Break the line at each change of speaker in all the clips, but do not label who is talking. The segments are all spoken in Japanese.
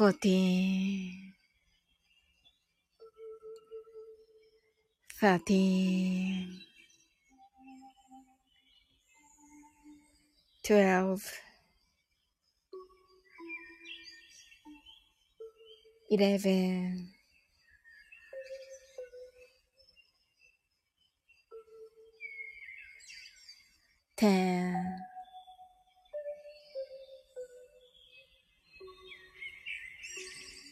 Fourteen, thirteen, twelve, eleven, ten.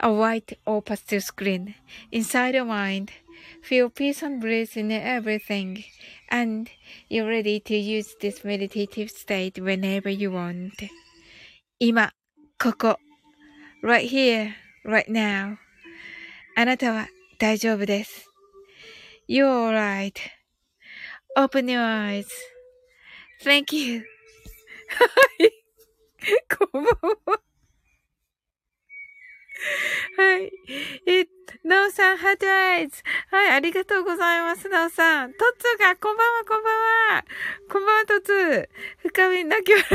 a white or pastel screen inside your mind. Feel peace and bliss in everything, and you're ready to use this meditative state whenever you want. 今、ここ、right here, right now. あなたは大丈夫です。You're alright. Open your eyes. Thank you. はい。こんばんは。 はい。え、なおさん、ハートアイズ。はい、ありがとうございます、なおさん。トッツーが、こんばんは、こんばんは。こんばんは、トッツー。深み泣き笑い。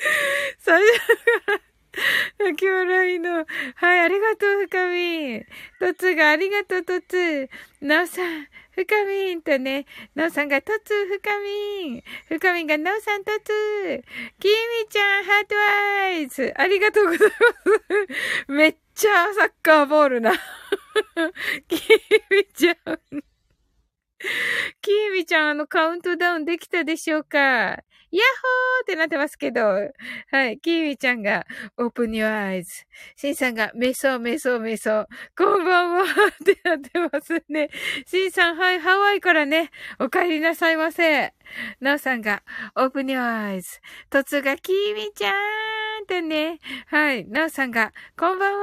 最初から泣き笑いの。はい、ありがとう、深み。とつがありがとう、とつ。なおさん、ふかみんとね。なおさんがとつ、深みん。ふかみんがなおさんとつ。きみちゃん、ハートアイズ。ありがとうございます。めっちゃサッカーボールな。きみちゃん。きみちゃん、あのカウントダウンできたでしょうか？ーってなってますけど。はい。キーミちゃんが、open your eyes。シンさんが、メソメソメソ。こんばんは ってなってますね。シンさん、はい、ハワイからね、お帰りなさいませ。ナオさんが、open your eyes。トツが、キーミちゃんとね。はい。ナオさんが、こんばん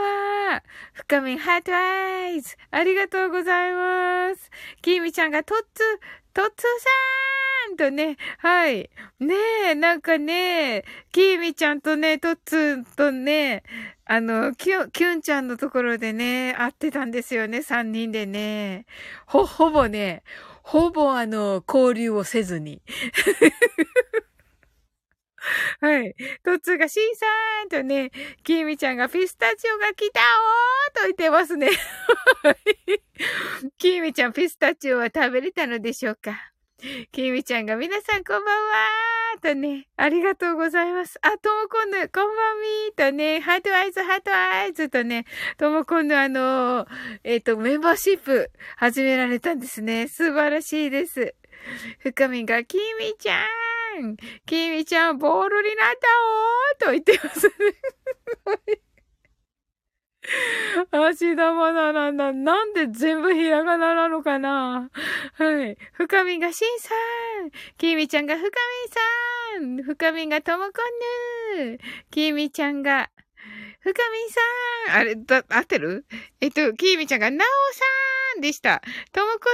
は。深み heart eyes。ありがとうございます。キーミちゃんが、トッツ、トッツーさんとね、はい。ねえ、なんかね、キーミちゃんとね、トッツーとね、あの、キュン、キュンちゃんのところでね、会ってたんですよね、三人でね。ほ、ほぼね、ほぼあの、交流をせずに。はい。トツがシーさんとね、キーミちゃんがピスタチオが来たおーと言ってますね。キーミちゃんピスタチオは食べれたのでしょうか？キーミちゃんが皆さんこんばんはーとね、ありがとうございます。あ、ともこんぬ、こんばんみーとね、ハートアイズ、ハートアイズとね、ともこんぬあのー、えっ、ー、と、メンバーシップ始められたんですね。素晴らしいです。深みが、キーミちゃんキーミちゃん、ボールになったおーと言ってますね。足玉ならな、なんで全部ひらがななのかなはい。深みがしんさん。きみちゃんが深みさん。深みがともこんぬ。きみちゃんが、深みさん。あれ、だ、合ってる？えっと、きみちゃんがなおさんでした。ともこ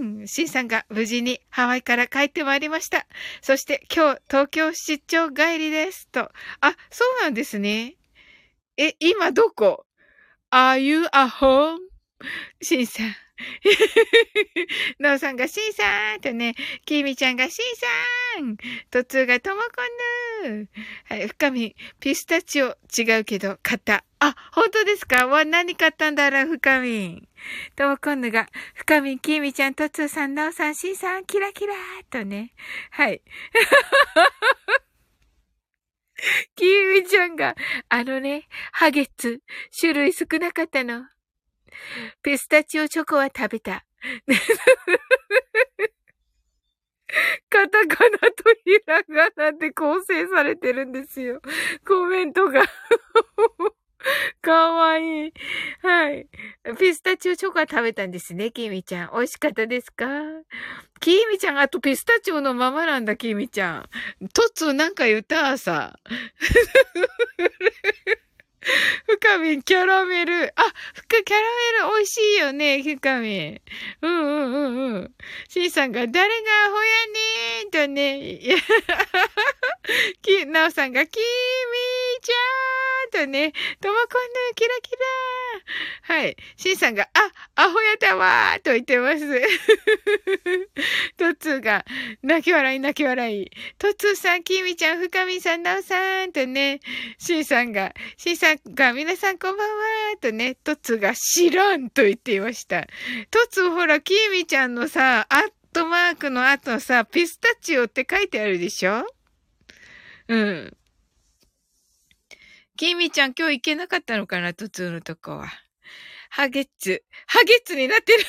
んぬさん。しんさんが無事にハワイから帰ってまいりました。そして今日東京出張帰りです。と。あ、そうなんですね。え、今どこ ?Are you a home? シンさん。ノーさんがシンさんとね、キミちゃんがシンさんトツーがともこぬはい、深み、ピスタチオ違うけど、買った。あ、本当ですか？わ、何買ったんだろう、深みん。ともこんぬが、深み、キミちゃん、トツーさん、ノーさん、シンさん、キラキラーとね。はい。キーミちゃんが、あのね、ハゲッツ、種類少なかったの。ピスタチオチョコは食べた。カタカナとひらがなで構成されてるんですよ。コメントが。かわいい。はい。ピスタチオチョコは食べたんですね、きみちゃん。美味しかったですか？きみちゃん、あとピスタチオのままなんだ、きみちゃん。トツなんか言った朝さ。深みん、キャラメル。あ、ふかキャラメル美味しいよね、深みん。うんうんうんうん。シンさんが、誰がほやねーとね、き、なおさんが、きみちゃーとね、ともこんぬ、キラキラはい。シンさんが、あ、アホやたわーと言ってます。トッツーが、泣き笑い泣き笑い。トッツーさん、きみちゃん、深みんさん、なおさんとね、シンさんが、シンさんが、皆さんこんばんはとね、トツが知らんと言っていました。トツほら、きみちゃんのさ、アットマークの後のさ、ピスタチオって書いてあるでしょ？うん。きみちゃん今日行けなかったのかな、トツのとこは。ハゲッツ。ハゲッツになってる。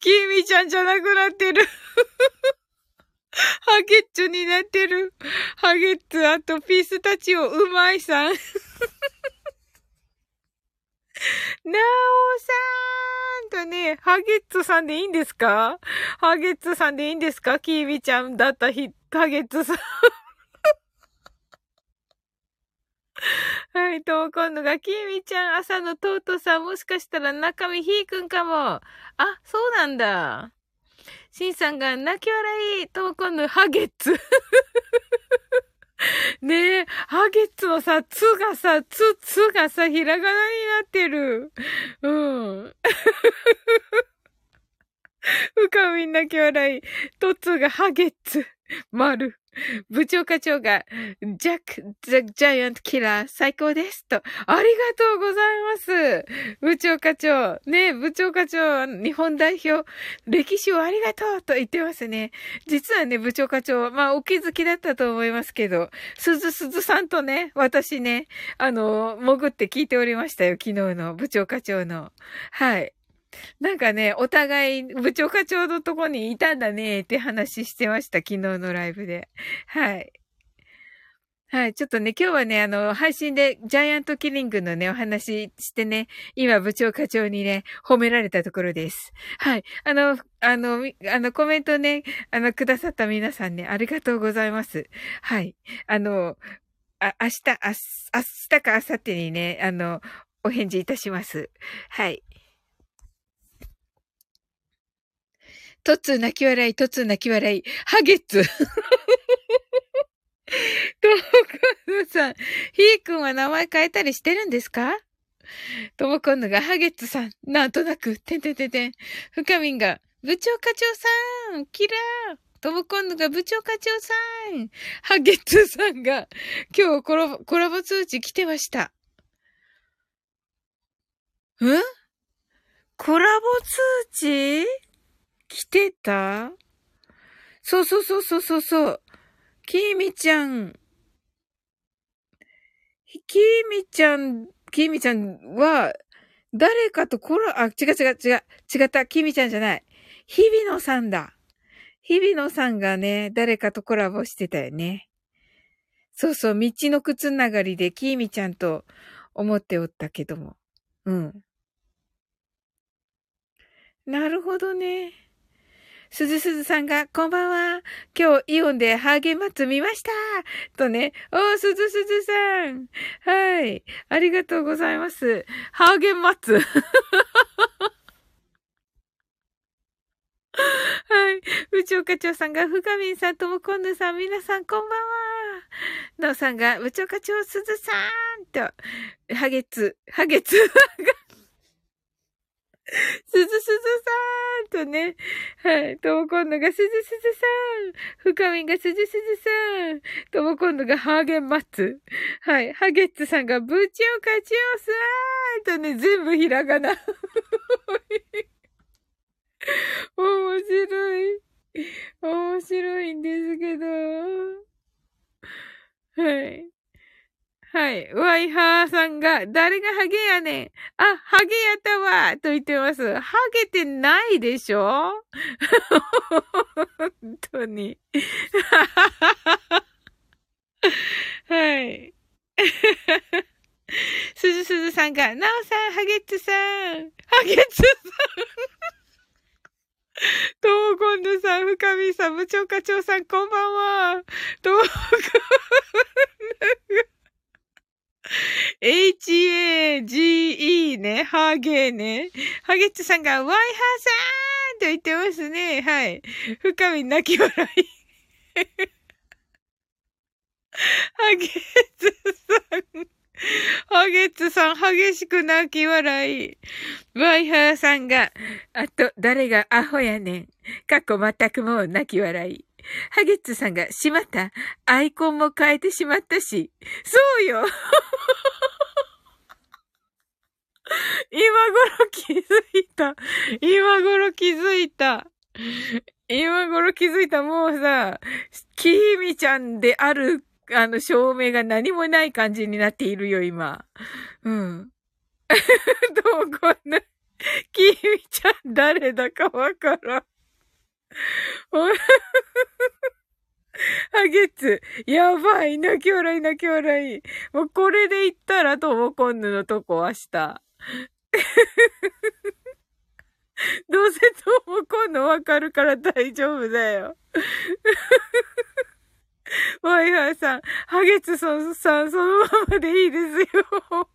きみちゃんじゃなくなってる。ハゲッチョになってる。ハゲッツ、あとピスタチオ、うまいさん。なおさんとね、ハゲッツさんでいいんですか？ハゲッツさんでいいんですか？キービちゃんだったひ、ハゲッツさん。はい、と、今度が、きみちゃん、朝のトートさん、もしかしたら中身ひーくんかも。あ、そうなんだ。シンさんが、泣き笑い、と、今度、ハゲッツ。ねえ、ハゲッツのさ、つがさ、つ、つがさ、ひらがなになってる。うん。うかみん泣き笑い。とつがハゲッツ。丸。部長課長が、ジャック、ザ・ジャイアント・キラー、最高です。と、ありがとうございます。部長課長、ね、部長課長、日本代表、歴史をありがとうと言ってますね。実はね、部長課長、まあ、お気づきだったと思いますけど、鈴鈴さんとね、私ね、あの、潜って聞いておりましたよ、昨日の部長課長の。はい。なんかね、お互い部長課長のとこにいたんだねって話してました、昨日のライブで。はい。はい。ちょっとね、今日はね、あの、配信でジャイアントキリングのね、お話してね、今部長課長にね、褒められたところです。はい。あの、あの、あの、コメントね、あの、くださった皆さんね、ありがとうございます。はい。あの、あ、明日、明日か明後日にね、あの、お返事いたします。はい。とつ泣き笑い、とつ泣き笑い、ハゲッツ。トモコンヌさん、ヒー君は名前変えたりしてるんですか？トモコンヌがハゲッツさん、なんとなく、てんてんてんてん。深みんが、部長課長さん、キラー。トモコンヌが部長課長さん。ハゲッツさんが、今日コラボ、コラボ通知来てました。んコラボ通知？来てた？そうそうそうそうそうそう。きーみちゃん。きーみちゃん、きーみちゃんは、誰かとコラ、あ、違う違う違う、違った、きーみちゃんじゃない。日比野さんだ。日比野さんがね、誰かとコラボしてたよね。そうそう、道の靴ながりできーみちゃんと思っておったけども。うん。なるほどね。すずすずさんが、こんばんは。今日、イオンでハーゲンマッツ見ましたとね。おー、すずすずさん。はい。ありがとうございます。ハーゲンマッツ。はい。部長課長さんが、ふがみんさんともこんぬさん、皆さんこんばんは。のうさんが、部長課長すずさんと、ハゲツ、ハゲツ、すずすずさーんとね、はい、ともこんのがすずすずさーん、深みんがすずすずさーん、ともこんのがハーゲンマッツ、はい、ハゲッツさんが部長課長さんとね、全部ひらがな。面白い。面白いんですけど。はい。はい。ワイハーさんが、誰がハゲやねん。あ、ハゲやったわと言ってます。ハゲてないでしょ？本当に。はい。すずすずさんが、なおさん、ハゲッツさん。ハゲッツさん。ともこんぬさん、深みさん、部長課長さん、こんばんは。ともこん H-A-G-E ね。ハゲーね。ハゲッチさんが、ワイハーさんと言ってますね。はい。深み泣き笑い。ハゲッツさん。ハゲッツさん、激しく泣き笑い。ワイハーさんが、あと、誰がアホやねん。過去全くもう泣き笑い。ハゲッツさんが、しまった。アイコンも変えてしまったし。そうよ 今頃気づいた。今頃気づいた。今頃気づいた。もうさ、キーミちゃんである、あの、証明が何もない感じになっているよ、今。うん。どうこんな、キーミちゃん誰だかわからん。ハゲツ。やばい。泣き笑い、泣き笑い。もうこれで言ったらともこんぬのとこ明日。どうせともこんぬわかるから大丈夫だよ。ワイハーさん、ハゲツソンさん、そのままでいいですよ。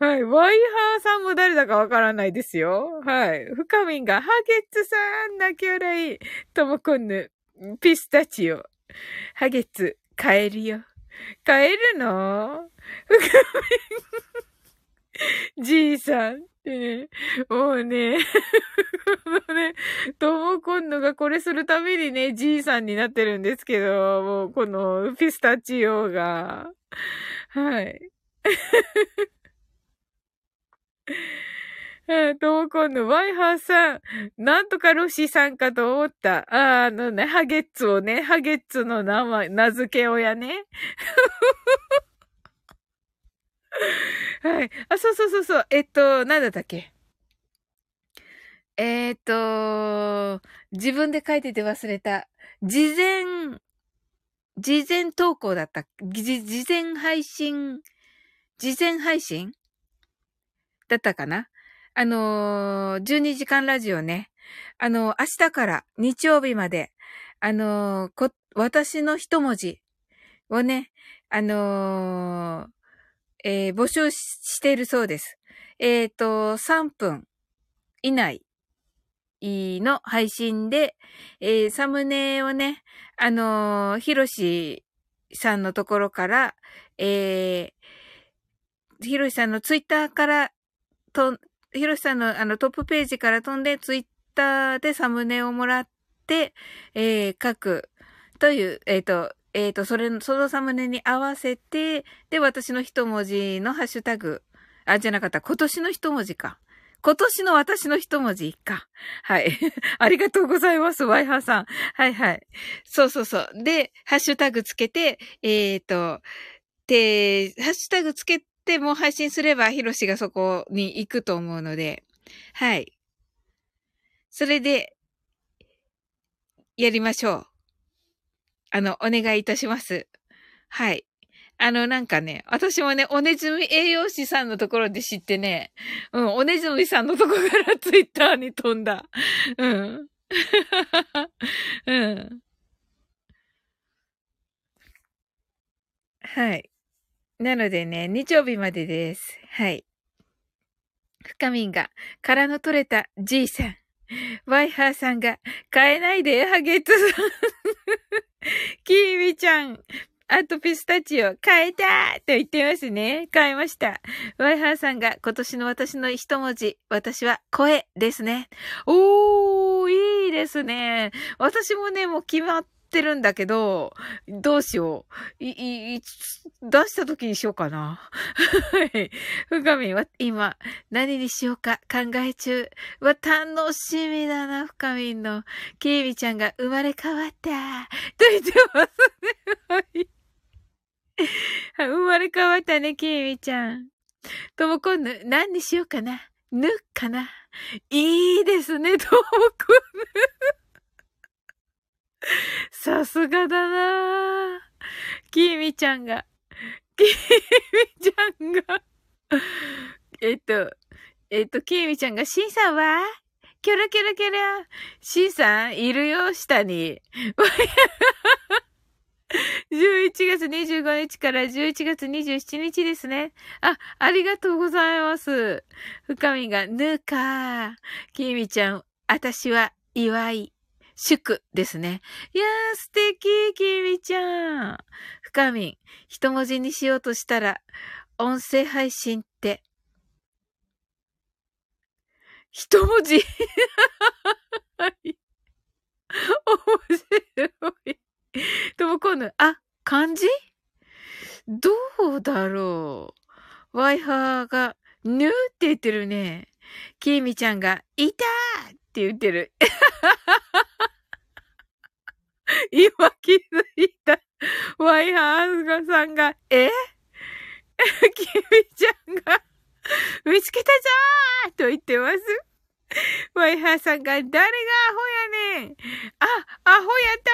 はい。ワイハーさんも誰だかわからないですよ。はい。深みんが、ハゲッツさん、泣き笑い。ともこんぬ、ピスタチオ。ハゲッツ、帰るよ。帰るの？深みん、じいさん、でね、もうね、このね、トモコンヌがこれするためにね、じいさんになってるんですけど、もうこのピスタチオが、はい。トモコンヌ、ワイハーさん、なんとかロシさんかと思った。ああのね、ハゲッツをね、ハゲッツの名前、名付け親ね。はい。あ、そうそうそうそう。えっと、なんだったっけ？えー、っと、自分で書いてて忘れた。事前、事前投稿だった。事前配信、事前配信？だったかな？あのー、12時間ラジオね。あのー、明日から日曜日まで、あのー、こ、私の一文字をね、あのー、えー、募集しているそうです。えっ、ー、と、3分以内の配信で、えー、サムネをね、あのー、ヒロシさんのところから、えー、ヒロシさんのツイッターからと、ヒロシさんのあのトップページから飛んでツイッターでサムネをもらって、えー、書くという、えっ、ー、と、えっ、ー、と、それ、そのサムネに合わせて、で、私の一文字のハッシュタグ、あ、じゃなかった、今年の一文字か。今年の私の一文字か。はい。ありがとうございます、ワイハーさん。はいはい。そうそうそう。で、ハッシュタグつけて、えっ、ー、と、で、ハッシュタグつけてても配信すれば、ヒロシがそこに行くと思うので、はい。それで、やりましょう。あの、お願いいたします。はい。あの、なんかね、私もね、おねずみ栄養士さんのところで知ってね、うん、おねずみさんのところから ツイッターに飛んだ。うん。うん。はい。なのでね、日曜日までです。はい。深みんが、殻の取れたじいさん。ワイハーさんが、買えないで、ハゲツさん。キーミちゃん。あとピスタチオ、買えたと言ってますね。買いました。ワイハーさんが今年の私の一文字、私は声ですね。おー、いいですね。私もね、もう決まっってるんだけど、どうしよう。い、い、出した時にしようかな。ふがみんは今、何にしようか考え中。わ、楽しみだな、ふかみんの。ケイミちゃんが生まれ変わった。と言ってます？ね。はい。生まれ変わったね、ケイミちゃん。ともこぬ、何にしようかな。ぬかないいですね、ともこぬ。さすがだなぁ。きみちゃんが、きみちゃんが、えっと、えっと、きみちゃんが、しんさんは？キョロキョロキョロ。しんさん、いるよ、下に。11月25日から11月27日ですね。あ、ありがとうございます。深みが、ぬかきみちゃん、あたしは、祝い。祝ですね。いやー、素敵、きみちゃん。深みん、一文字にしようとしたら、音声配信って、一文字はい。面白い。ともこぬ、あ、漢字？どうだろう。ワイハーが、ぬーって言ってるね。きみちゃんが、いたーって言ってる。今気づいた。ワイハースガさんが、え？キミちゃんが、見つけたぞーと言ってます。ワイハーさんが、誰がアホやねんあ、アホやった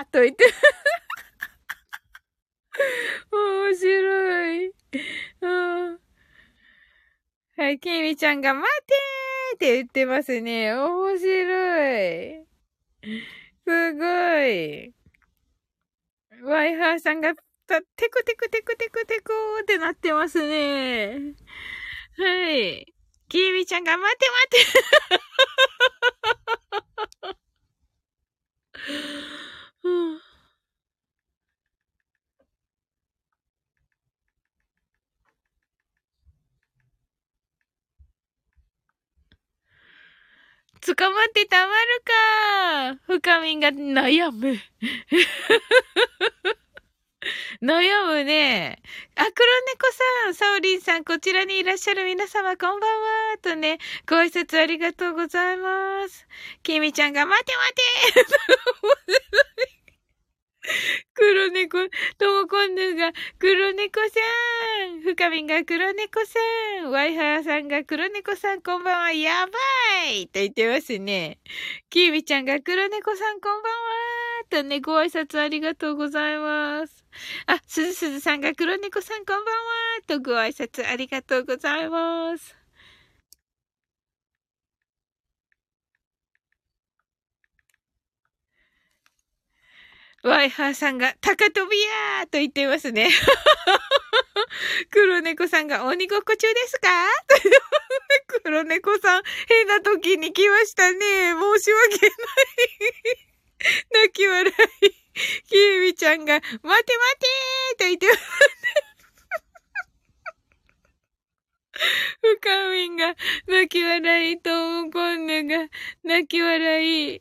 わーと言って、面白い。はい、キミちゃんが、待てーって言ってますね。面白い。すごい。ワイハーさんが、た、テクテクテクテクテクってなってますね。はい。キーミちゃんが、待て待て 捕まってたまるか。深みが悩む。悩むね。あ、黒猫さん、サオリンさん、こちらにいらっしゃる皆様、こんばんは。とね、ご挨拶ありがとうございます。キミちゃんが、待て待て 黒猫、ともこんぬが黒猫さん。深みんが黒猫さん。ワイハーさんが黒猫さんこんばんは。やばいと言ってますね。キーミちゃんが黒猫さんこんばんは。とね、ご挨拶ありがとうございます。あ、すずすずさんが黒猫さんこんばんは。とご挨拶ありがとうございます。ワイハーさんが、高飛びやーと言ってますね。黒猫さんが、鬼ごっこ中ですか？黒猫さん、変な時に来ましたね。申し訳ない。泣き笑い。キーミちゃんが、待て待てーと言ってますね。深みんが、泣き笑いと、コンヌが、泣き笑い。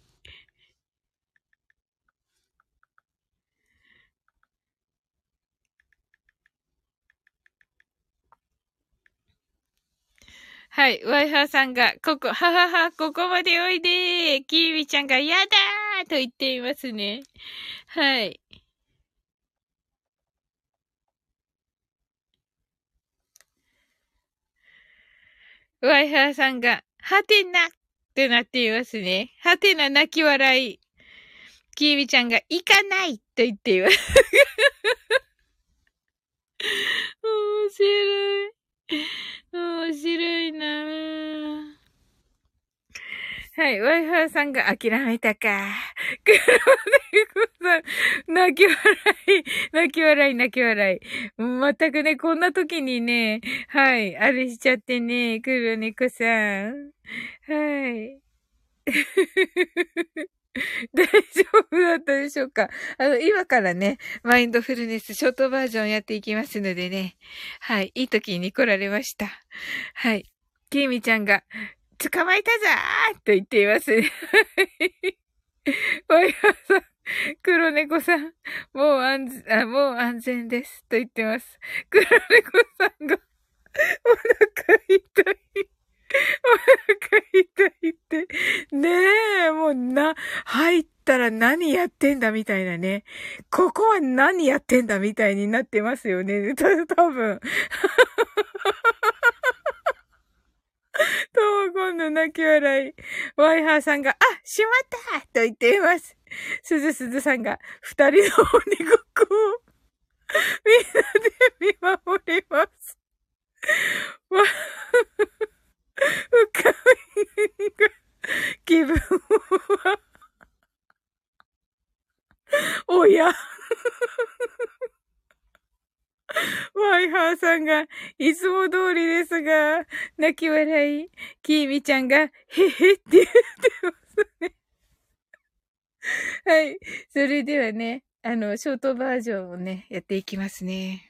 はい。ワイハーさんが、ここ、ははは、ここまでおいでー。キーミちゃんが、やだーと言っていますね。はい。ワイハーさんが、はてなってなっていますね。はてな泣き笑い。キーミちゃんが、行かないと言っています。面白い。面白いなぁ。はい。ワイファーさんが諦めたか。黒猫さん、泣き笑い、泣き笑い、泣き笑い。全くね、こんな時にね、はい。あれしちゃってね、黒猫さん。はい。大丈夫だったでしょうか？あの、今からね、マインドフルネスショートバージョンやっていきますのでね。はい。いい時に来られました。はい。キーミちゃんが、捕まえたぞーと言っています。ワイハーさん、黒猫さん、もう安、あ、もう安全です。と言ってます。黒猫さんが、お腹痛い。お腹痛いって。ねえ、もうな、入ったら何やってんだみたいなね。ここは何やってんだみたいになってますよね。た多分。とも今度泣き笑い。ワイハーさんが、あ、しまったと言っています。すずすずさんが、二人の鬼ごっこを、みんなで見守ります。わわ、深みが、気分は、おや。ワイハーさんが、いつも通りですが、泣き笑い、キーミちゃんが、へへって言ってますね。はい。それではね、あの、ショートバージョンをね、やっていきますね。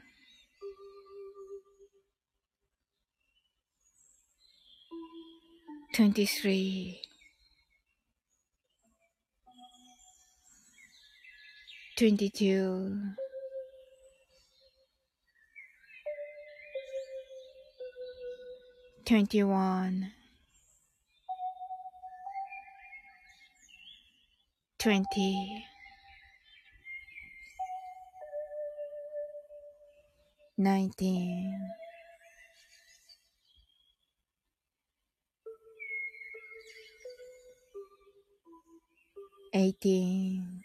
23 22 21 20 19 18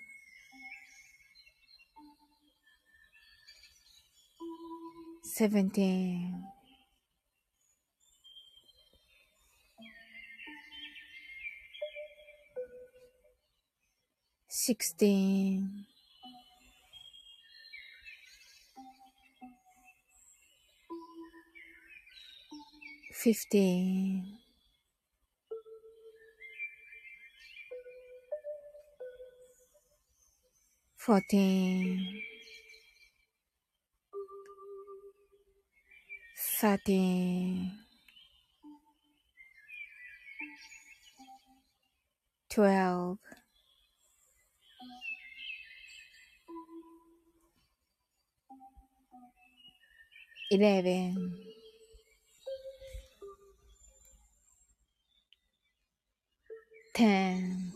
17 16 15 fourteen, thirteen, twelve, eleven, ten,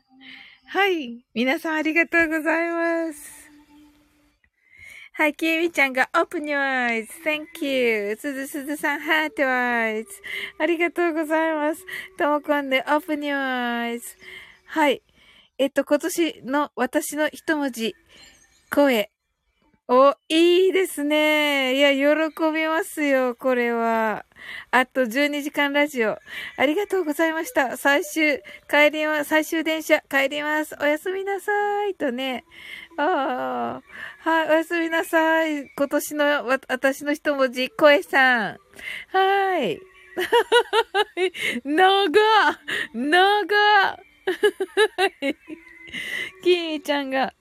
はい、皆さんありがとうございます。はい、きみちゃんが Open your eyes.Thank you. すずすずさん Heart eyes. ありがとうございます。ともこんで Open your eyes. はい。えっと、今年の私の一文字、声。お、いいですね。いや、喜びますよ、これは。あと12時間ラジオ。ありがとうございました。最終、帰ります。最終電車、帰ります。おやすみなさい。とね。ああ。はい、おやすみなさい。今年のわ、私の一文字、声さん。はい。長長キー ちゃんが、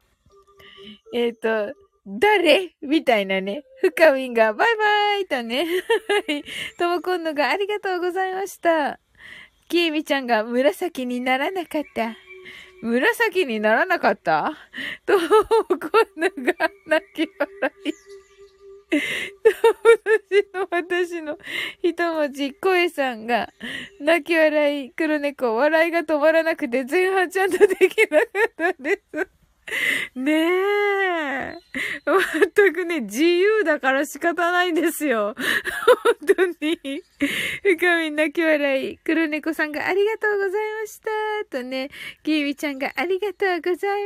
えっ、と、誰？みたいなね。深みんが、バイバイとね。はい。ともこんのがありがとうございました。キーミちゃんが紫にならなかった。紫にならなかった？ともこんのが泣き笑い。私の私の一文字、声さんが、泣き笑い、黒猫、笑いが止まらなくて前半ちゃんとできなかったです。ねえ。全くね、自由だから仕方ないんですよ。本当に。深み泣き笑い。黒猫さんがありがとうございました。とね、キービちゃんがありがとうござい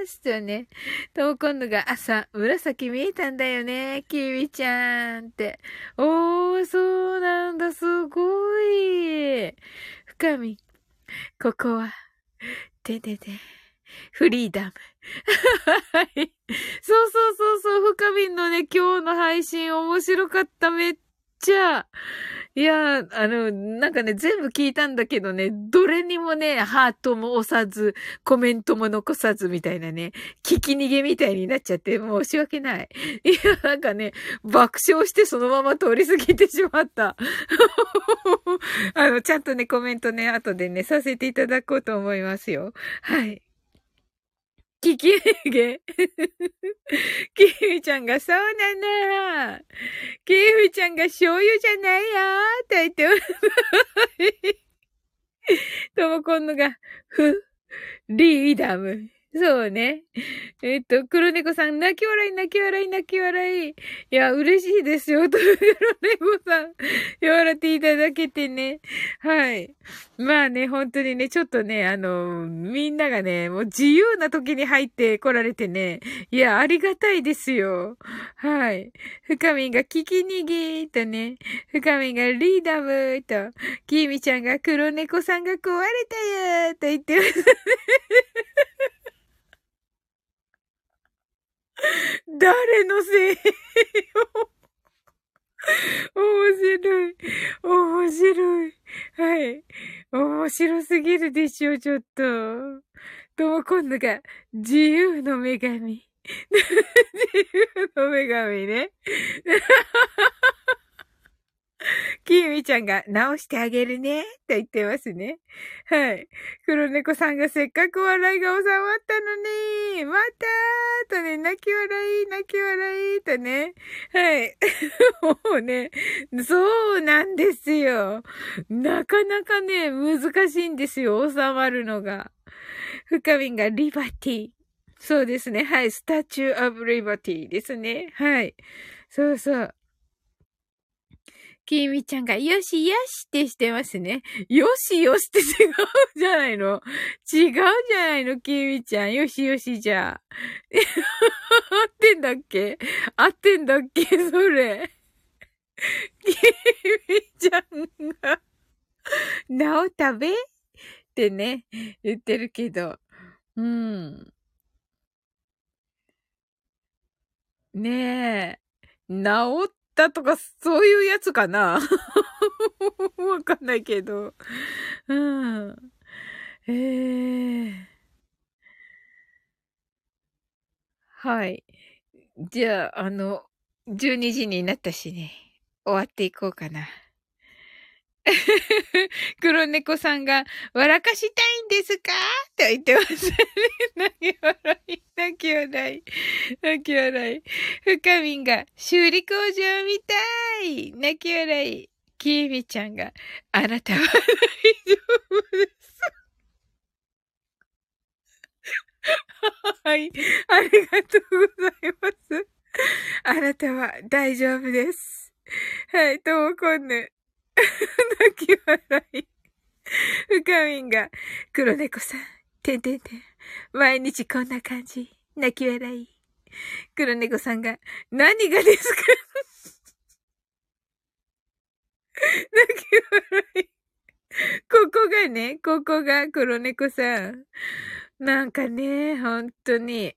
ます。とね、とも今度が朝、紫見えたんだよね、キービちゃんって。おー、そうなんだ、すごい。深み、ここは、ててて。フリーダム。はい。そうそうそうそう、深みんのね、今日の配信面白かった、めっちゃ。いや、あの、なんかね、全部聞いたんだけどね、どれにもね、ハートも押さず、コメントも残さずみたいなね、聞き逃げみたいになっちゃって、申し訳ない。いや、なんかね、爆笑してそのまま通り過ぎてしまった。あの、ちゃんとね、コメントね、後でね、させていただこうと思いますよ。はい。聞き上げ。キミちゃんが、そうなの。キミちゃんが醤油じゃないよ。と言って、ともこんのが、ふ、リーダム。そうね。えっと、黒猫さん、泣き笑い、泣き笑い、泣き笑い。いや、嬉しいですよ。黒猫さん。笑っていただけてね。はい。まあね、本当にね、ちょっとね、あの、みんながね、もう自由な時に入って来られてね。いや、ありがたいですよ。はい。深みが聞きにぎーとね。深みがリーダムーと。きみちゃんが黒猫さんが壊れたよーと言ってますね。誰のせいよ。面白い。面白い。はい。面白すぎるでしょ、ちょっと。とも今度が、自由の女神。自由の女神ね。きみちゃんが直してあげるね、と言ってますね。はい。黒猫さんがせっかく笑いが収まったのに、またーとね、泣き笑い、泣き笑い、とね。はい。もうね、そうなんですよ。なかなかね、難しいんですよ、収まるのが。深みがリバティ。そうですね。はい。スタチューオブリバティですね。はい。そうそう。きみちゃんが、よしよしってしてますね。よしよしって違うじゃないの違うじゃないのきみちゃん。よしよしじゃ。合ってんだっけ？合ってんだっけ？それ。きみちゃんが、なお食べ？ってね、言ってるけど。うん。ねえ。治っったとか、そういうやつかな？わかんないけど。うん。ええー、はい。じゃあ、あの、12時になったしね。終わっていこうかな。黒猫さんが、笑かしたいんですか？と言ってますね。泣き笑い、泣き笑い、泣き笑い。深みんが、修理工場みたい泣き笑い。きみちゃんが、あなたは大丈夫です。はい。ありがとうございます。あなたは大丈夫です。はい、ともこんぬ。泣き笑い。深みんが、黒猫さん、てんてんてん。毎日こんな感じ。泣き笑い。黒猫さんが、何がですか？泣き笑い。ここがね、ここが黒猫さん。なんかね、本当に。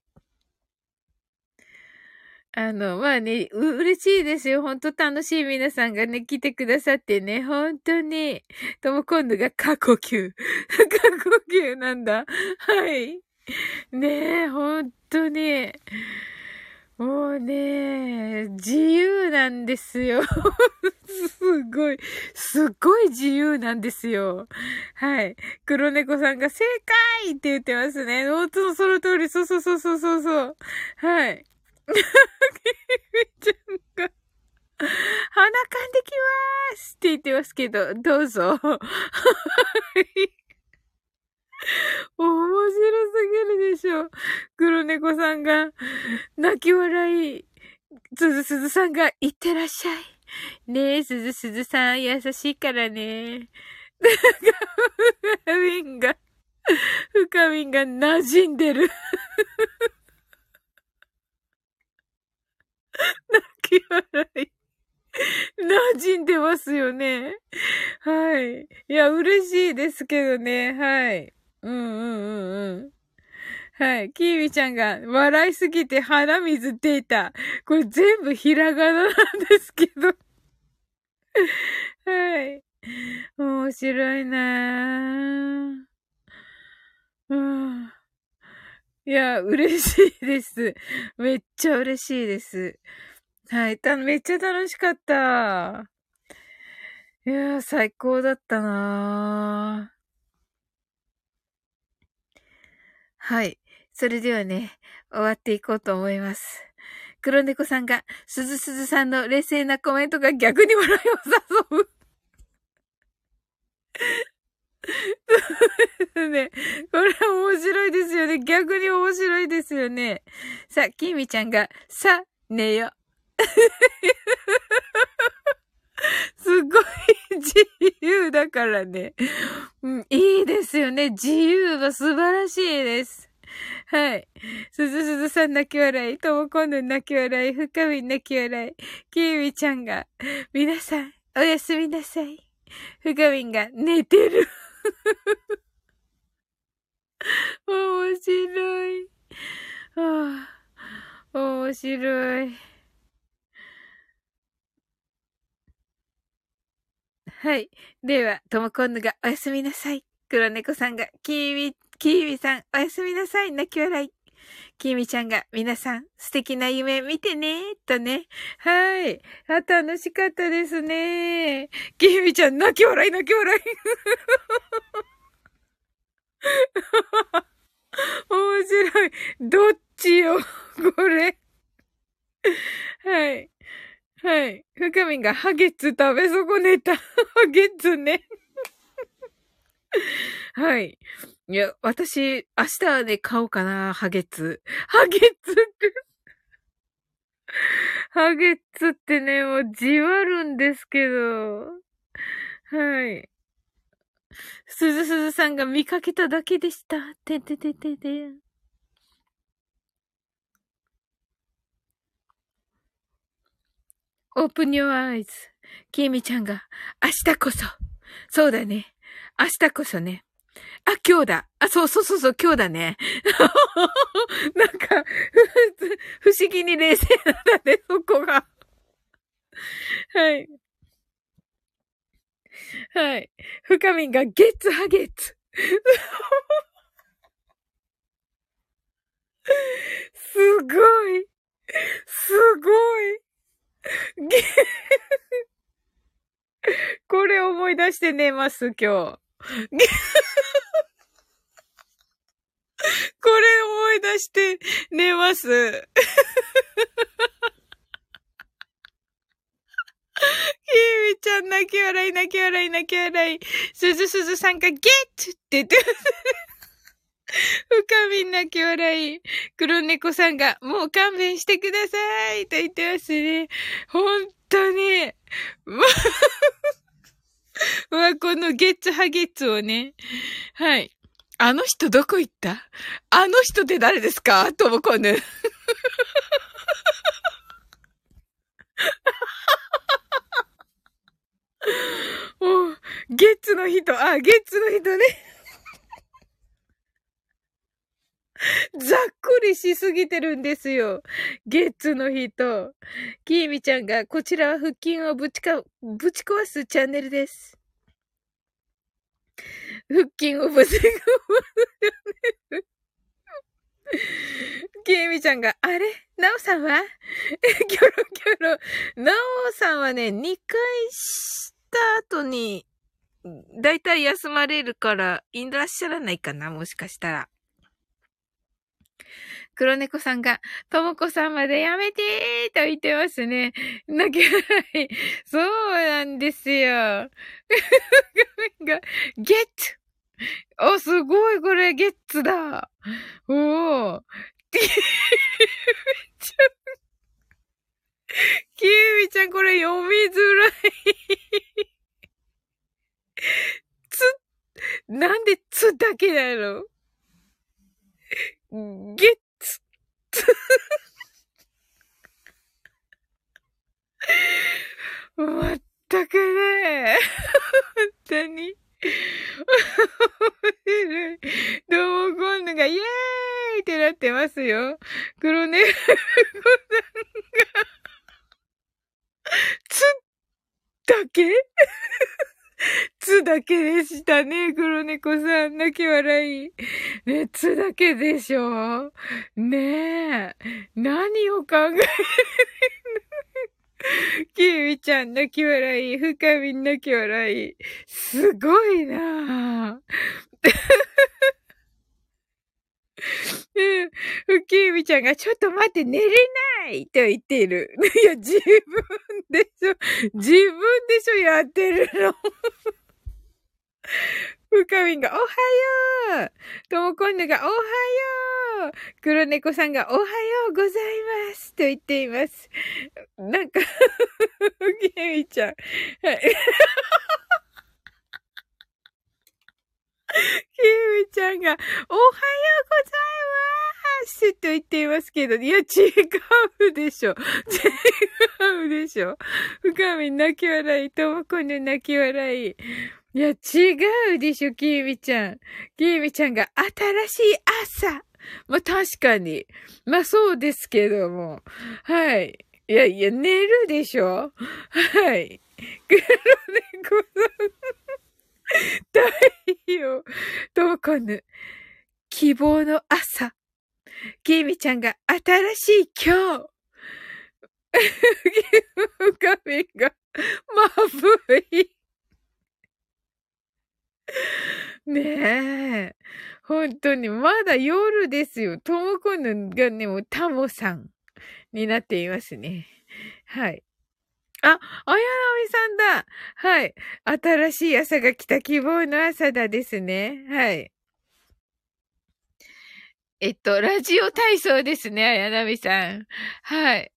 あの、まあね、う、嬉しいですよ。ほんと楽しい皆さんがね、来てくださってね、本当に。とも今度が過呼吸。過呼吸なんだ。はい。ねえ、本当に。もうね、自由なんですよ。すごい、すっごい自由なんですよ。はい。黒猫さんが正解って言ってますね。本当その通り、そうそうそうそうそうそう。はい。きみちゃんが、鼻かんできまーすって言ってますけど、どうぞ。はい。面白すぎるでしょ。黒猫さんが、泣き笑い。すずすずさんが、いってらっしゃい。ねえ、すずすずさん、優しいからね。深みんが、深みんが馴染んでる。泣き笑い。馴染んでますよね。はい。いや、嬉しいですけどね。はい。うんうんうんうん。はい。キーミちゃんが笑いすぎて鼻水出た。これ全部ひらがななんですけど。はい。面白いなぁ。うん。いや、嬉しいです。めっちゃ嬉しいです。はい。た、めっちゃ楽しかった。いや最高だったなはい。それではね、終わっていこうと思います。黒猫さんが、すずすずさんの冷静なコメントが逆に笑いを誘う。そうですね。これは面白いですよね。逆に面ますよね。さあ、きみちゃんが、さ、寝よ。すごい自由だからね。うん、いいですよね。自由は素晴らしいです。はい。すずすずさん泣き笑い、ともこんぬ泣き笑い、深み泣き笑い、きーみちゃんが、皆さん、おやすみなさい。深みんが寝てる。面白い。はあ、面白い。はい。では、ともこんぬがおやすみなさい。黒猫さんが、キーミ、キーミさん、おやすみなさい。泣き笑い。キーミちゃんが、皆さん、素敵な夢見てね、とね。はい。あ、楽しかったですね。キーミちゃん、泣き笑い、泣き笑い。面白い。どっちよ、これ。はい。はい。深みんがハゲツ食べ損ねた。ハゲツね。はい。いや、私、明日はね、買おうかな、ハゲツ。ハゲツって。ハゲツってね、もうじわるんですけど。はい。すずすずさんが見かけただけでした。ててててて。オープン your eyes. きみちゃんが、明日こそ。そうだね。明日こそね。あ、今日だ。あ、そうそうそうそう、今日だね。なんか、不思議に冷静なんだね、そこが。はい。はい。深みがゲッツハゲッツ。すごい。すごい。これ思い出して寝ます、今日。これ思い出して寝ます。ひみちゃん泣き笑い泣き笑い泣き笑い。すずすずさんがゲッツって言ってます深みん泣き笑い。黒猫さんが、もう勘弁してくださいと言ってますね。本当に。うわ、このゲッツハゲッツをね。はい。あの人どこ行った？あの人って誰ですか？ともこぬ。もう、ゲッツの人、あ、ゲッツの人ね。ざっくりしすぎてるんですよ。ゲッツの人。キーミちゃんが、こちらは腹筋をぶちか、ぶち壊すチャンネルです。腹筋をぶち壊すチャンネル。キーミちゃんが、あれ？ナオさんは？キョロキョロ。ナオさんはね、2回した後に、だいたい休まれるから、いらっしゃらないかなもしかしたら。黒猫さんが、ともこさんまでやめてーと言ってますね。泣き笑い。そうなんですよ。が、ゲッツお、すごい、これ、ゲッツだ。おー。キーミちゃん。キーミちゃん、これ読みづらい。つ、なんでつだけなの？ゲッまったくね。本当に。どうも今度がイエーイってなってますよ。黒猫さんが、つっだけ？つだけでしたね、黒猫さん。泣き笑い。ね、つだけでしょ？ねえ。何を考える キーミちゃん泣き笑い。深み泣き笑い。すごいなぁ。うん。ふきみちゃんが、ちょっと待って、寝れないと言っている。いや、自分でしょ。自分でしょ、やってるの。ふかみんが、おはようともこんぬが、おはよう黒猫さんがおはようございますと言っています。なんか ゲミちゃん。はい。キミちゃんが、おはようございますと言っていますけど、いや、違うでしょ。違うでしょ。深み泣き笑い、ともこの泣き笑い。いや、違うでしょ、きーみちゃん。きーみちゃんが新しい朝。まあ、確かに。まあ、そうですけども。はい。いやいや、寝るでしょはい。黒猫さん。太陽。どうこぬ。希望の朝。きーみちゃんが新しい今日。画面が、まぶい。ねえ。本当に、まだ夜ですよ。ともこぬがね、もうタモさんになっていますね。はい。あ、綾波さんだ。はい。新しい朝が来た希望の朝だですね。はい。えっと、ラジオ体操ですね、綾波さん。はい。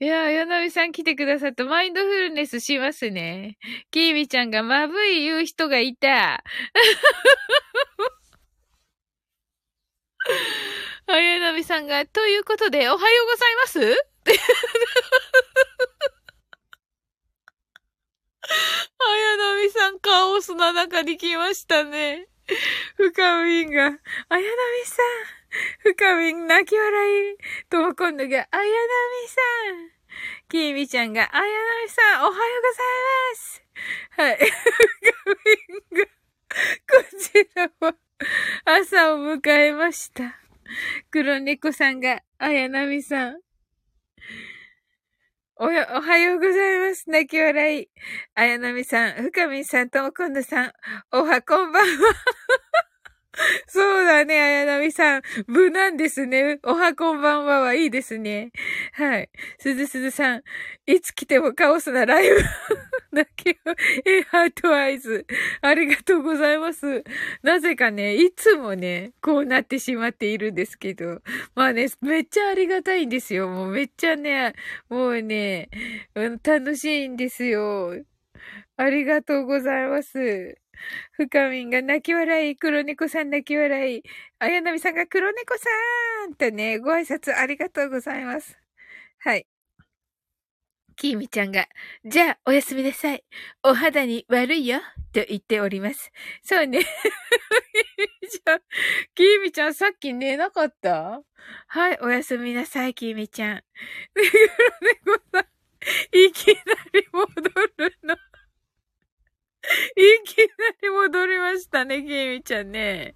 いやー、柳さん来てくださったマインドフルネスしますね。きーみちゃんがまぶい言う人がいた。あ、柳さんが、ということで、おはようございますあやなみさん、カオスな中に来ましたね。深みんが、あやなみさん、深みん泣き笑い。ともこんのが、あやなみさん。きーみちゃんが、あやなみさん、おはようございます。はい。深みんが、こちらは、朝を迎えました。黒猫さんが、あやなみさん。お、おはようございます。泣き笑い。あやなみさん、ふかみんさん、ともこんどさん、おはこんばんは。そうだね、あやなみさん。無難ですね。おはこんばんははいいですね。はい。すずすずさん。いつ来てもカオスなライブ。だけど、え、ハートアイズ。ありがとうございます。なぜかね、いつもね、こうなってしまっているんですけど。まあね、めっちゃありがたいんですよ。もうめっちゃね、もうね、楽しいんですよ。ありがとうございます。深みんが泣き笑い、黒猫さん泣き笑い、綾波さんが黒猫さんとね、ご挨拶ありがとうございます。はい。きーみちゃんが、じゃあ、おやすみなさい。お肌に悪いよ。と言っております。そうね。きーみちゃんさっき寝なかった？はい、おやすみなさい、きーみちゃん。黒猫さん、いきなり戻るの。いきなり戻りましたね、きみちゃんね。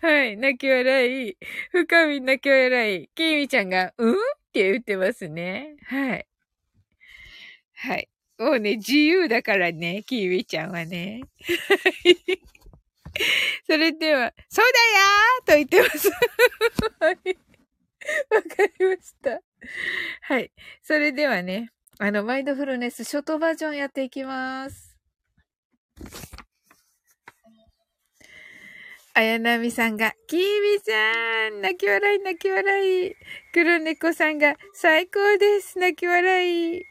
はい、泣き笑い。深み泣き笑い。きみちゃんが、うん？って言ってますね。はい。はい。もうね、自由だからね、きみちゃんはね。それでは、そうだよーと言ってます。はい。わかりました。はい。それではね、あの、マインドフルネスショートバージョンやっていきます。綾波さんが、きーみさん泣き笑い泣き笑い。黒猫さんが、最高です泣き笑い。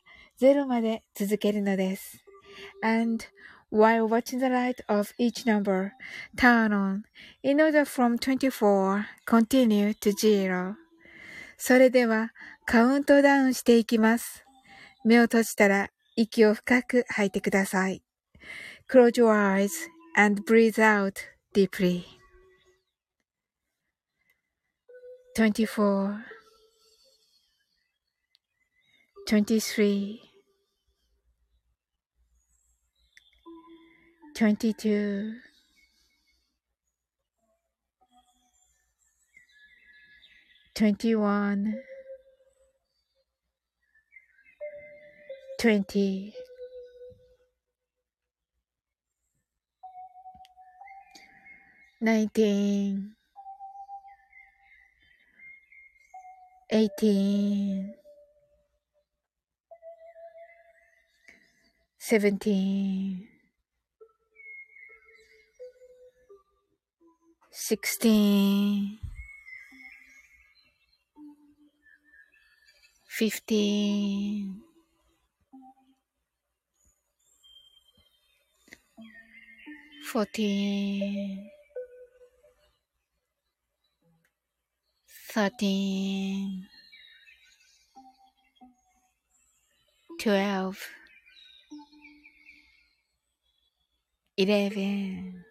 0まで続けるのです。And while watching the light of each number turn on in order from 24 continue to zero. それではカウントダウンしていきます。目を閉じたら息を深く吐いてください。Close your eyes and breathe out deeply. 24 23 22 21 20 19 18 17 16 15 14 13 12 11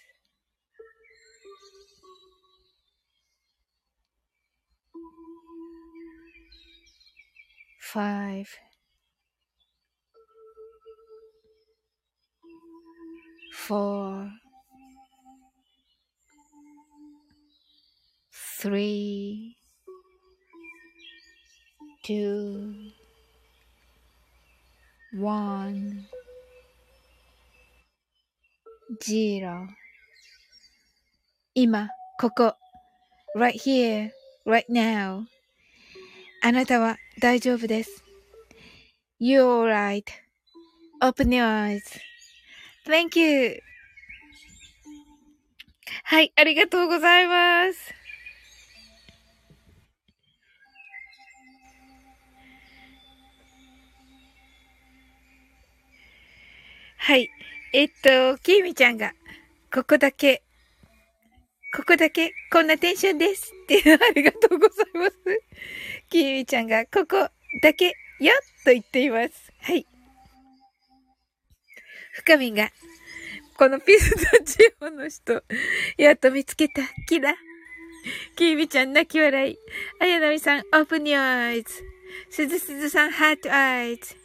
5 4 3 2 1 0今、ここ、right here, right now. あなたは大丈夫です。You're alright.Open your eyes.Thank you. はい、ありがとうございます。はい。えっと、きみちゃんが、ここだけ、ここだけ、こんなテンションです。っていうありがとうございます。きーみちゃんが、ここだけ、よと言っています。はい。深みが、このピスタチオの人、やっと見つけた、キラ。きーみちゃん泣き笑い。あやなみさん、 open your eyes。すずすずさん、 heart eyes。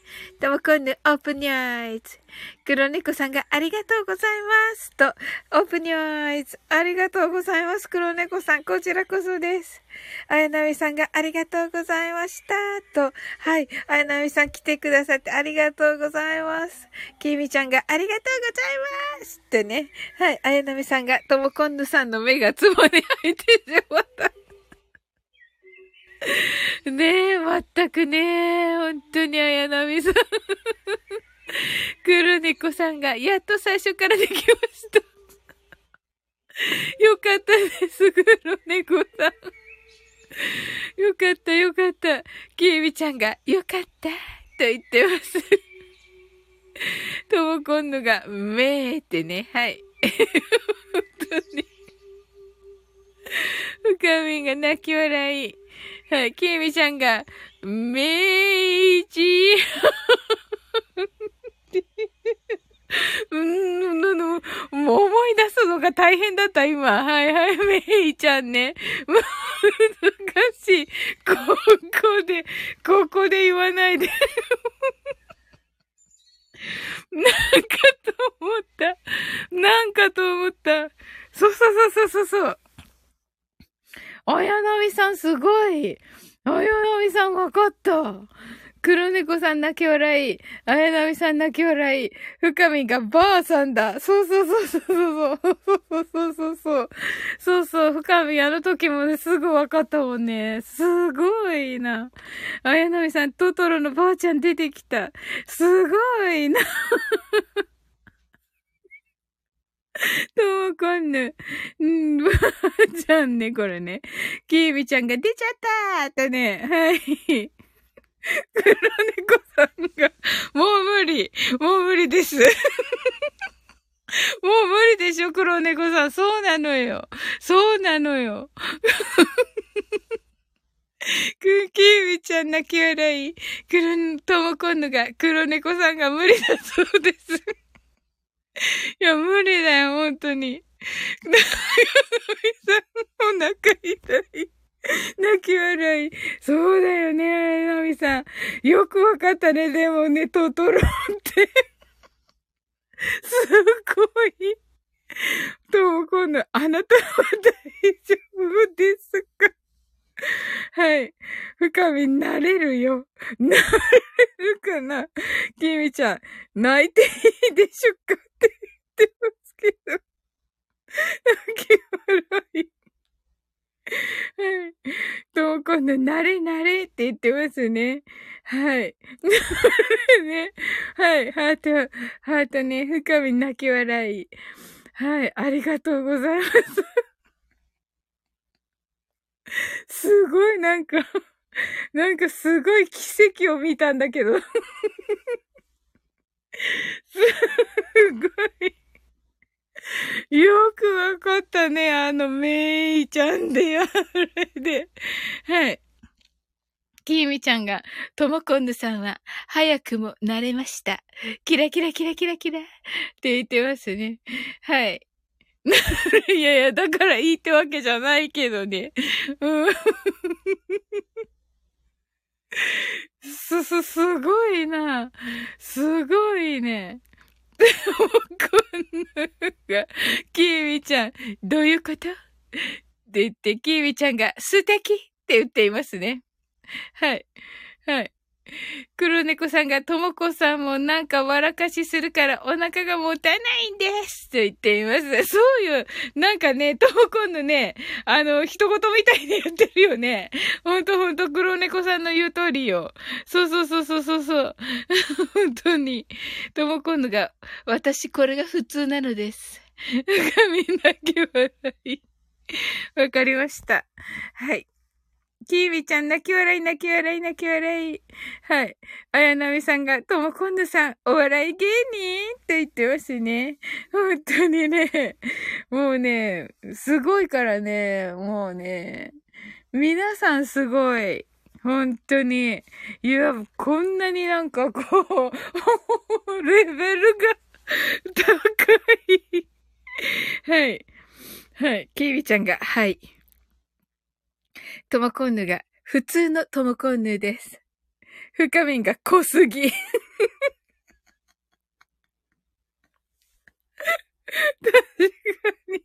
ともこんぬ、 open your eyes。黒猫さんがありがとうございます。と、 open your eyes。ありがとうございます。黒猫さん、こちらこそです。あやなみさんがありがとうございました。と、はい。あやなみさん来てくださってありがとうございます。きみちゃんがありがとうございます。ってね。はい。あやなみさんが、ともこんぬさんの目がつぼに入ってしまった。ねえ、まったくね本当にあやなみさん。黒猫さんが、やっと最初からできました。よかったです、黒猫さん。よかった、よかった。きえみちゃんが、よかった、と言ってます。ともこんのが、めーってね、はい。本当に。深みが泣き笑い。はい、きえみちゃんが、めいじうん、なの、もう思い出すのが大変だった、今。はいはい、めいちゃんね。難しい。ここで、ここで言わないで。なんかと思った。なんかと思った。そうそうそうそうそう。綾波さんすごい。綾波さんわかった。黒猫さん泣き笑い。綾波さん泣き笑い。深みがばあさんだ。そうそうそうそうそう。そうそうそうそう。そうそう。深みあの時もね、すぐわかったもんね。すごいな。綾波さん、トトロのばあちゃん出てきた。すごいな。ともこんぬ。んーばあちゃんね、これね。きーみちゃんが出ちゃったーとね。はい。黒猫さんが、もう無理。もう無理です。もう無理でしょ、黒猫さん。そうなのよ。そうなのよ。くきーみちゃん泣き笑い。くる、ともこんのが、黒猫さんが無理だそうです。いや、無理だよ、本当に。なみさん、お腹痛い。泣き笑い。そうだよね、なみさん。よくわかったね、でもね、トトロって。すごい。とも今度、あなたは大丈夫ですか？はい。深みなれるよ。なれるかなきみちゃん、泣いていいでしょうかって言ってますけど。泣き笑い。はい。と、今度、なれなれって言ってますね。はい。ね。はい。ハート、ハートね、深み泣き笑い。はい。ありがとうございます。すごいなんかなんかすごい奇跡を見たんだけど すごいよくわかったね。あの、めいちゃんでやれで。はい。きーみちゃんが、ともこんぬさんは、早くも慣れました。キラキラキラキラキラって言ってますね。はい。いやいや、だからいいってわけじゃないけどね。す、す、すごいな。すごいね。こんなが、キーミちゃん、どういうこと？って言って、キーミちゃんが素敵って言っていますね。はい。はい。黒猫さんが、ともこさんもなんか笑かしするからお腹が持たないんですと言っています。そういう、なんかね、ともこんのね、あの、一言みたいにやってるよね。ほんとほんと黒猫さんの言う通りよ。そうそうそうそうそうそう。本当に。ともこんのが、私これが普通なのです。みんな気笑い。わかりました。はい。キービちゃん、泣き笑い、泣き笑い、泣き笑い。はい。綾波さんが、ともこんぬさん、お笑い芸人って言ってますね。本当にね、もうね、すごいからね、もうね、皆さんすごい。本当に。いや、こんなになんかこう、レベルが高い。はい。はい。キービちゃんが、はい。ともこんぬが普通のともこんぬです。深みんが濃すぎ。確かに。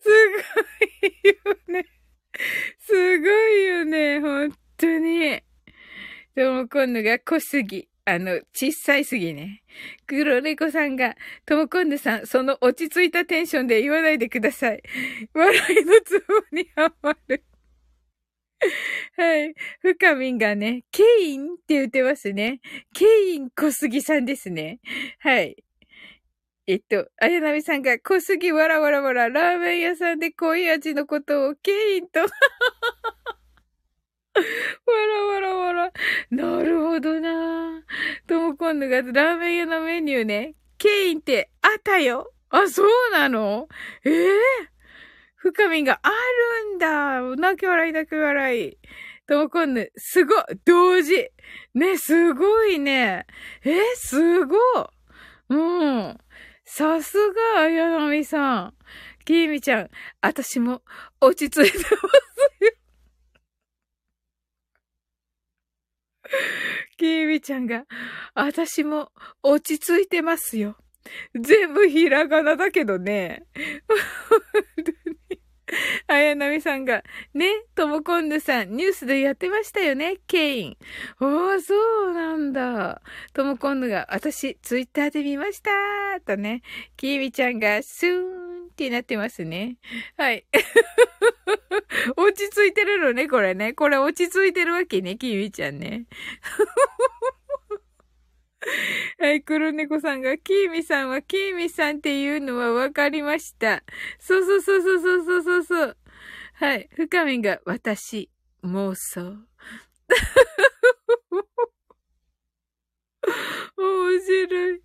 すごいよね。すごいよね、本当に。ともこんぬが濃すぎ。あの、小さいすぎね。黒猫さんが、ともこんぬさん、その落ち着いたテンションで言わないでください。笑いのツボにハマる。はい。深みんがね、ケインって言ってますね。ケイン小杉さんですね。はい。えっと、あやなみさんが小杉わらわらわら、ラーメン屋さんで濃い味のことをケインと、わらわらわら。なるほどなとも今度がラーメン屋のメニューね。ケインってあったよ。あ、そうなの？ええー、深みがあるんだ。泣き笑い泣き笑い。ともこんぬ、すご同時ね、すごいね。え、すごうん。さすが、あやなみさん。きーみちゃん、私も落ち着いてますよ。キービちゃんが、私も落ち着いてますよ。全部ひらがなだけどね。あやなみさんが、ね、ともこんぬさん、ニュースでやってましたよね、ケイン。おー、そうなんだ。ともこんぬが、私、ツイッターで見ましたとね、きーみちゃんが、スーンってなってますね。はい。落ち着いてるのね、これね。これ落ち着いてるわけね、きーみちゃんね。はい、黒猫さんが、キーミさんはキーミさんっていうのはわかりました。そうそうそうそうそうそうそう。はい、深みが、私、妄想。面白い。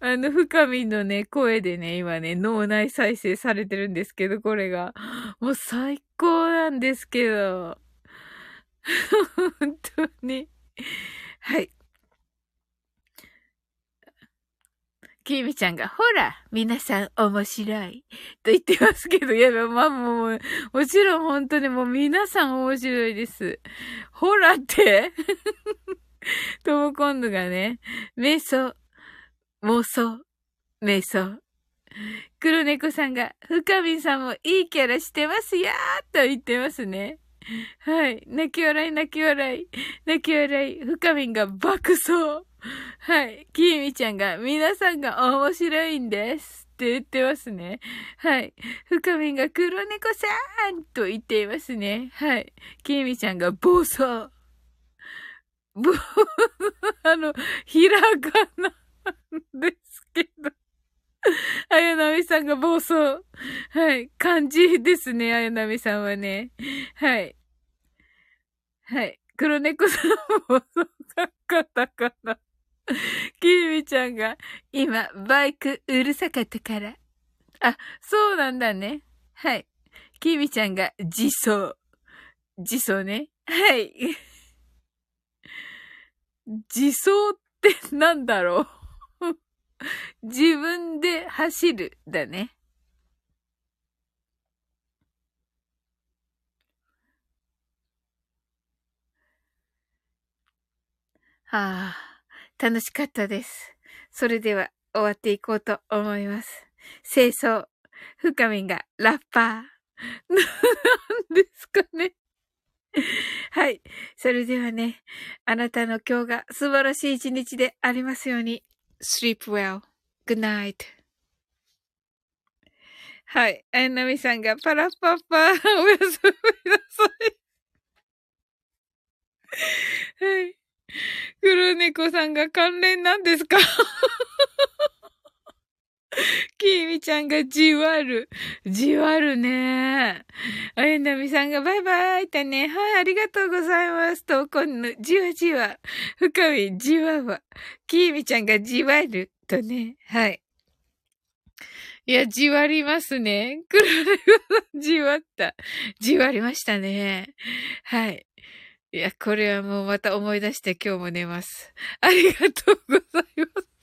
あの、深みのね、声でね、今ね、脳内再生されてるんですけど、これが。もう最高なんですけど。本当に。はい。きみちゃんが、ほら、皆さん面白い。と言ってますけど、いや、まあもう、もちろん本当にもう皆さん面白いです。ほらって トモコンヌがね、瞑想、妄想、瞑想。黒猫さんが、深見さんもいいキャラしてますよーと言ってますね。はい。泣き笑い、泣き笑い。泣き笑い。深みんが爆走。はい。きーみちゃんが、皆さんが面白いんです。って言ってますね。はい。深みんが黒猫さんと言っていますね。はい。きーみちゃんが暴走。ぼ、あの、ひらがなですけど。あやなみさんが暴走。はい。漢字ですね、あやなみさんはね。はい。はい。黒猫さんも、カタカナ。きみちゃんが、今、バイクうるさかったから。あ、そうなんだね。はい。きみちゃんが、自走。自走ね。はい。自走ってなんだろう？自分で走るだね。はあ。楽しかったです。それでは終わっていこうと思います。清掃。深みがラッパー。なんですかね。はい。それではね、あなたの今日が素晴らしい一日でありますように。sleep well. good night. はい。あやなみさんがパラッパッパー、おやすみなさい。はい。黒猫さんが関連なんですか？きーみちゃんがじわる。じわるね。あやなみさんがバイバイってね。はい、ありがとうございます。と、こんぬ、じわじわ。深み、じわわ。きーみちゃんがじわる。とね。はい。いや、じわりますね。黒猫さん、じわった。じわりましたね。はい。いや、これはもうまた思い出して今日も寝ます。ありがとうございます。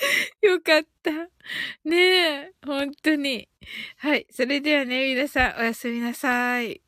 よかった。ねえ、本当に。はい。それではね、皆さんおやすみなさい。